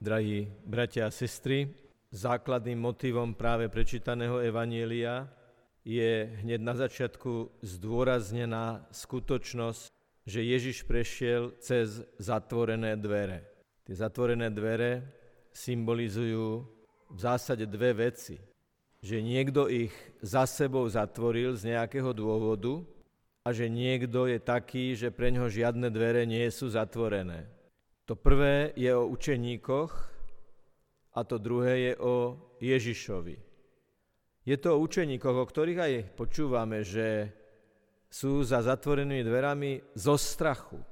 Drahí bratia a sestry, základným motivom práve prečítaného Evanielia je hneď na začiatku zdôraznená skutočnosť, že Ježiš prešiel cez zatvorené dvere. Tie zatvorené dvere symbolizujú v zásade dve veci. Že niekto ich za sebou zatvoril z nejakého dôvodu a že niekto je taký, že pre ňoho žiadne dvere nie sú zatvorené. To prvé je o učeníkoch a to druhé je o Ježišovi. Je to o učeníkoch, o ktorých aj počúvame, že sú za zatvorenými dverami zo strachu.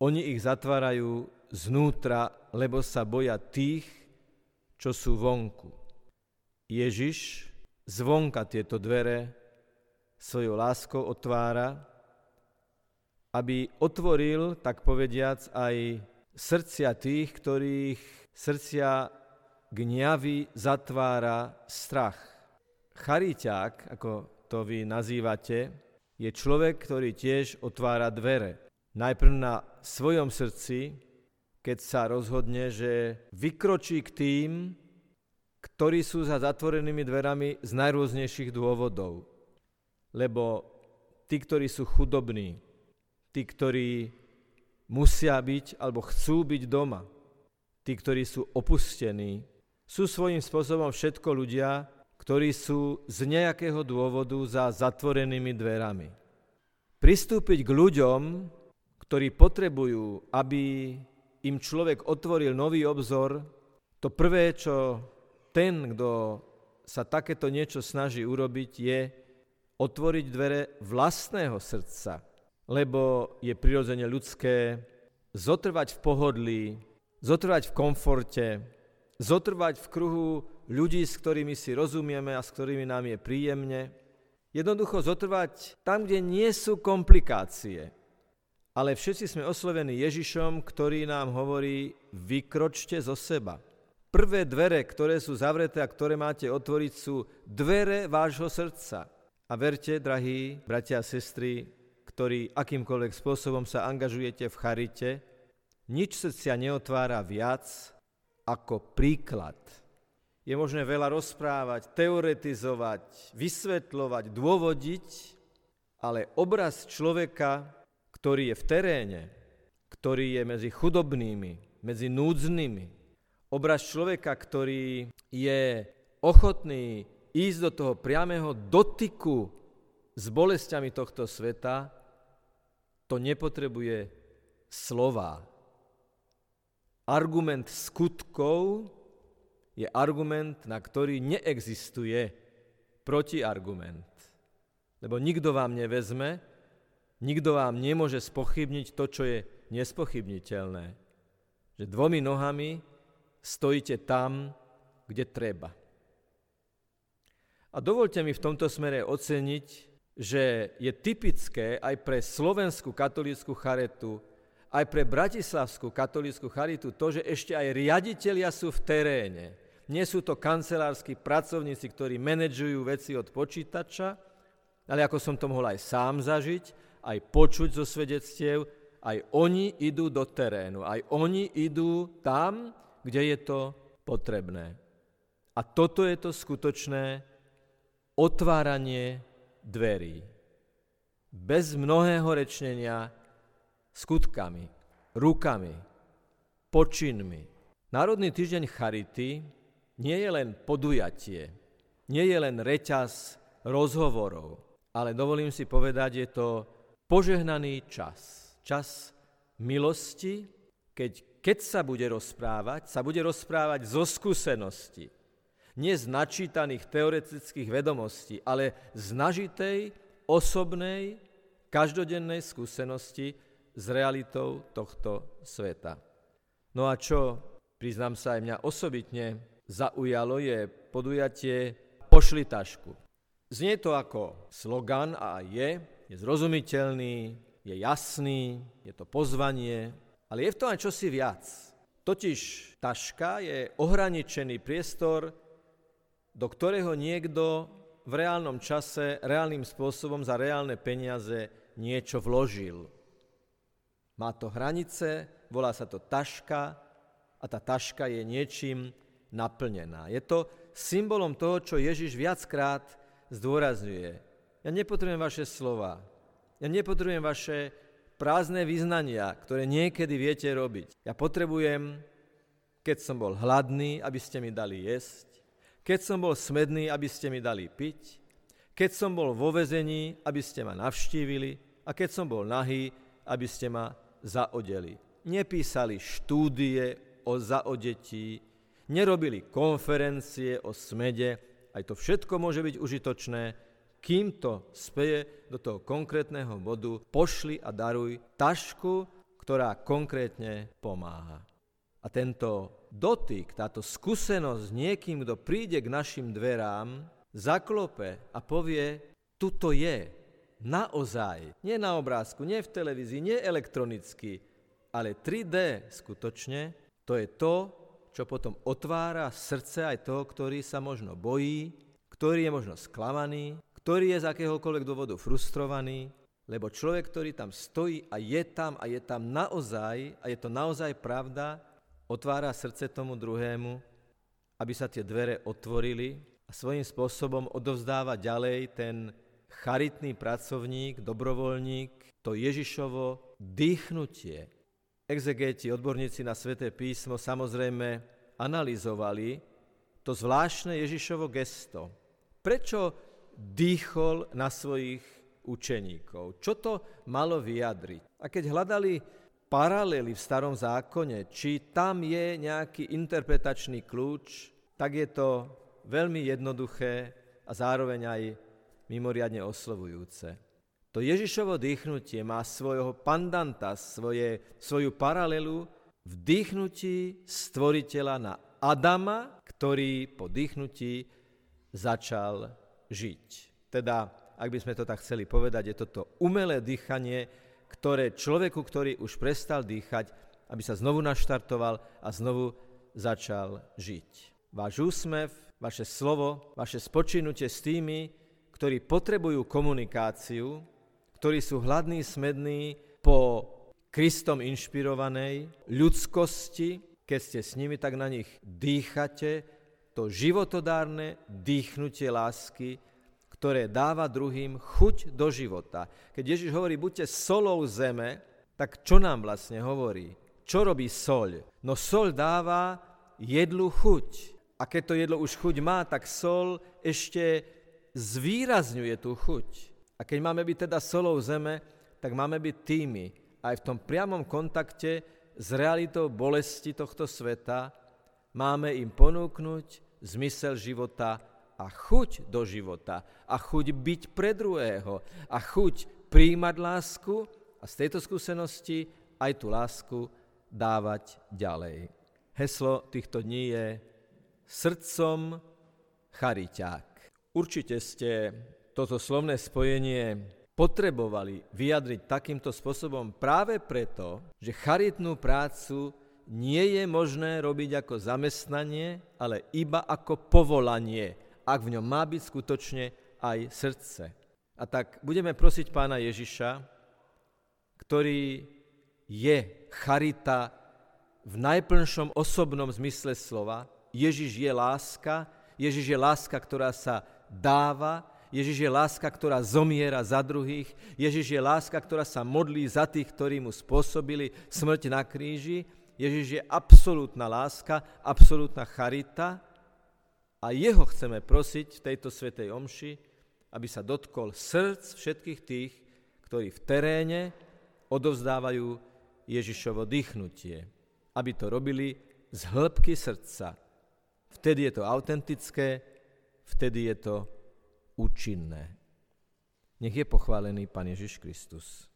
Oni ich zatvárajú znútra, lebo sa boja tých, čo sú vonku. Ježiš zvonka tieto dvere svojou láskou otvára aby otvoril, tak povediac, aj srdcia tých, ktorých srdcia gňavy zatvára strach. Chariťák, ako to vy nazývate, je človek, ktorý tiež otvára dvere. Najprv na svojom srdci, keď sa rozhodne, že vykročí k tým, ktorí sú za zatvorenými dverami z najrôznejších dôvodov. Lebo tí, ktorí sú chudobní, tí, ktorí musia byť alebo chcú byť doma, tí, ktorí sú opustení, sú svojím spôsobom všetko ľudia, ktorí sú z nejakého dôvodu za zatvorenými dverami. Pristúpiť k ľuďom, ktorí potrebujú, aby im človek otvoril nový obzor, to prvé, čo ten, kto sa takéto niečo snaží urobiť, je otvoriť dvere vlastného srdca, lebo je prirodzene ľudské zotrvať v pohodlí, zotrvať v komforte, zotrvať v kruhu ľudí, s ktorými si rozumieme a s ktorými nám je príjemne. Jednoducho zotrvať tam, kde nie sú komplikácie. Ale všetci sme oslovení Ježišom, ktorý nám hovorí, vykročte zo seba. Prvé dvere, ktoré sú zavreté a ktoré máte otvoriť, sú dvere vášho srdca. A verte, drahí bratia a sestry, ktorí akýmkoľvek spôsobom sa angažujete v charite, nič srdcia neotvára viac ako príklad. Je možné veľa rozprávať, teoretizovať, vysvetľovať, dôvodiť, ale obraz človeka, ktorý je v teréne, ktorý je medzi chudobnými, medzi núdznymi, obraz človeka, ktorý je ochotný ísť do toho priamého dotyku s bolestiami tohto sveta, to nepotrebuje slova. Argument skutkov je argument, na ktorý neexistuje protiargument. Lebo nikto vám nevezme, nikto vám nemôže spochybniť to, čo je nespochybniteľné. Že dvomi nohami stojíte tam, kde treba. A dovolte mi v tomto smere oceniť že je typické aj pre slovenskú katolícku charitu, aj pre bratislavskú katolícku charitu to, že ešte aj riaditeľia sú v teréne. Nie sú to kancelársky pracovníci, ktorí manažujú veci od počítača, ale ako som to mohol aj sám zažiť, aj počuť zo svedectiev, aj oni idú do terénu, aj oni idú tam, kde je to potrebné. A toto je to skutočné otváranie dverí. Bez mnohého rečnenia skutkami, rukami, počinmi. Národný týždeň Charity nie je len podujatie, nie je len reťaz rozhovorov, ale dovolím si povedať, je to požehnaný čas. Čas milosti, keď, keď sa bude rozprávať, sa bude rozprávať zo skúsenosti nie z načítaných teoretických vedomostí, ale z nažitej, osobnej, každodennej skúsenosti s realitou tohto sveta. No a čo, priznám sa aj mňa osobitne, zaujalo je podujatie Pošli tašku. Znie to ako slogan a je, je zrozumiteľný, je jasný, je to pozvanie, ale je v tom aj čosi viac. Totiž taška je ohraničený priestor, do ktorého niekto v reálnom čase, reálnym spôsobom za reálne peniaze niečo vložil. Má to hranice, volá sa to taška, a tá taška je niečím naplnená. Je to symbolom toho, čo Ježiš viackrát zdôrazňuje. Ja nepotrebujem vaše slova, ja nepotrebujem vaše prázdne vyznania, ktoré niekedy viete robiť. Ja potrebujem, keď som bol hladný, aby ste mi dali jesť, keď som bol smedný, aby ste mi dali piť, keď som bol vo vezení, aby ste ma navštívili a keď som bol nahý, aby ste ma zaodeli. Nepísali štúdie o zaodetí, nerobili konferencie o smede, aj to všetko môže byť užitočné, kým to speje do toho konkrétneho bodu, pošli a daruj tašku, ktorá konkrétne pomáha. A tento dotyk, táto skúsenosť s niekým, kto príde k našim dverám, zaklope a povie, tuto je, naozaj, nie na obrázku, nie v televízii, nie elektronicky, ale 3D skutočne, to je to, čo potom otvára srdce aj toho, ktorý sa možno bojí, ktorý je možno sklamaný, ktorý je z akéhokoľvek dôvodu frustrovaný, lebo človek, ktorý tam stojí a je tam a je tam naozaj, a je to naozaj pravda, otvára srdce tomu druhému, aby sa tie dvere otvorili a svojím spôsobom odovzdáva ďalej ten charitný pracovník, dobrovoľník, to Ježišovo dýchnutie, Exegeti, odborníci na sväté písmo samozrejme analyzovali to zvláštne Ježišovo gesto. Prečo dýchol na svojich učeníkov? Čo to malo vyjadriť? A keď hľadali paralely v starom zákone, či tam je nejaký interpretačný kľúč, tak je to veľmi jednoduché a zároveň aj mimoriadne oslovujúce. To Ježišovo dýchnutie má svojho pandanta, svoje, svoju paralelu v dýchnutí stvoriteľa na Adama, ktorý po dýchnutí začal žiť. Teda, ak by sme to tak chceli povedať, je toto umelé dýchanie, ktoré človeku, ktorý už prestal dýchať, aby sa znovu naštartoval a znovu začal žiť. Váš úsmev, vaše slovo, vaše spočinutie s tými, ktorí potrebujú komunikáciu, ktorí sú hladní, smední po Kristom inšpirovanej ľudskosti, keď ste s nimi, tak na nich dýchate to životodárne dýchnutie lásky, ktoré dáva druhým chuť do života. Keď Ježiš hovorí, buďte solou zeme, tak čo nám vlastne hovorí? Čo robí soľ? No soľ dáva jedlu chuť. A keď to jedlo už chuť má, tak sol ešte zvýrazňuje tú chuť. A keď máme byť teda solou zeme, tak máme byť tými, aj v tom priamom kontakte s realitou bolesti tohto sveta, máme im ponúknuť zmysel života a chuť do života a chuť byť pre druhého a chuť príjmať lásku a z tejto skúsenosti aj tú lásku dávať ďalej. Heslo týchto dní je srdcom chariťák. Určite ste toto slovné spojenie potrebovali vyjadriť takýmto spôsobom práve preto, že charitnú prácu nie je možné robiť ako zamestnanie, ale iba ako povolanie, ak v ňom má byť skutočne aj srdce. A tak budeme prosiť pána Ježiša, ktorý je charita v najplnšom osobnom zmysle slova. Ježiš je láska, Ježiš je láska, ktorá sa dáva, Ježiš je láska, ktorá zomiera za druhých. Ježiš je láska, ktorá sa modlí za tých, ktorí mu spôsobili smrť na kríži. Ježiš je absolútna láska, absolútna charita a jeho chceme prosiť v tejto svetej omši, aby sa dotkol srdc všetkých tých, ktorí v teréne odovzdávajú Ježišovo dýchnutie. Aby to robili z hĺbky srdca. Vtedy je to autentické, vtedy je to účinné. Nech je pochválený Pán Ježiš Kristus.